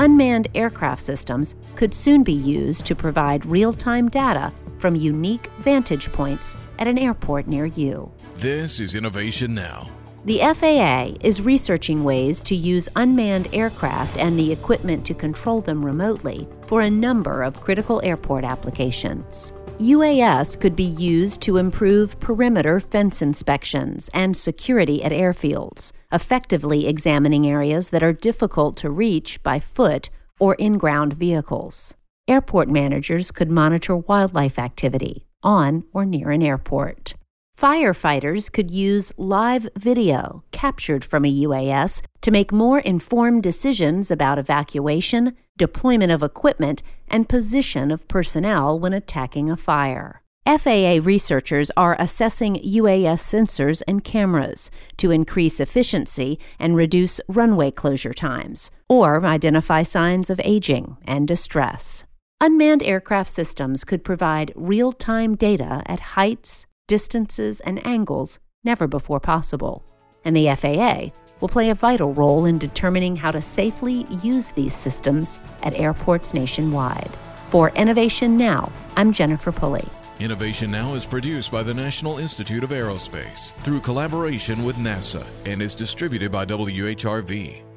Unmanned aircraft systems could soon be used to provide real time data from unique vantage points at an airport near you. This is Innovation Now. The FAA is researching ways to use unmanned aircraft and the equipment to control them remotely for a number of critical airport applications. UAS could be used to improve perimeter fence inspections and security at airfields, effectively examining areas that are difficult to reach by foot or in ground vehicles. Airport managers could monitor wildlife activity on or near an airport. Firefighters could use live video captured from a UAS to make more informed decisions about evacuation, deployment of equipment, and position of personnel when attacking a fire. FAA researchers are assessing UAS sensors and cameras to increase efficiency and reduce runway closure times, or identify signs of aging and distress. Unmanned aircraft systems could provide real time data at heights, distances, and angles never before possible. And the FAA will play a vital role in determining how to safely use these systems at airports nationwide. For Innovation Now, I'm Jennifer Pulley. Innovation Now is produced by the National Institute of Aerospace through collaboration with NASA and is distributed by WHRV.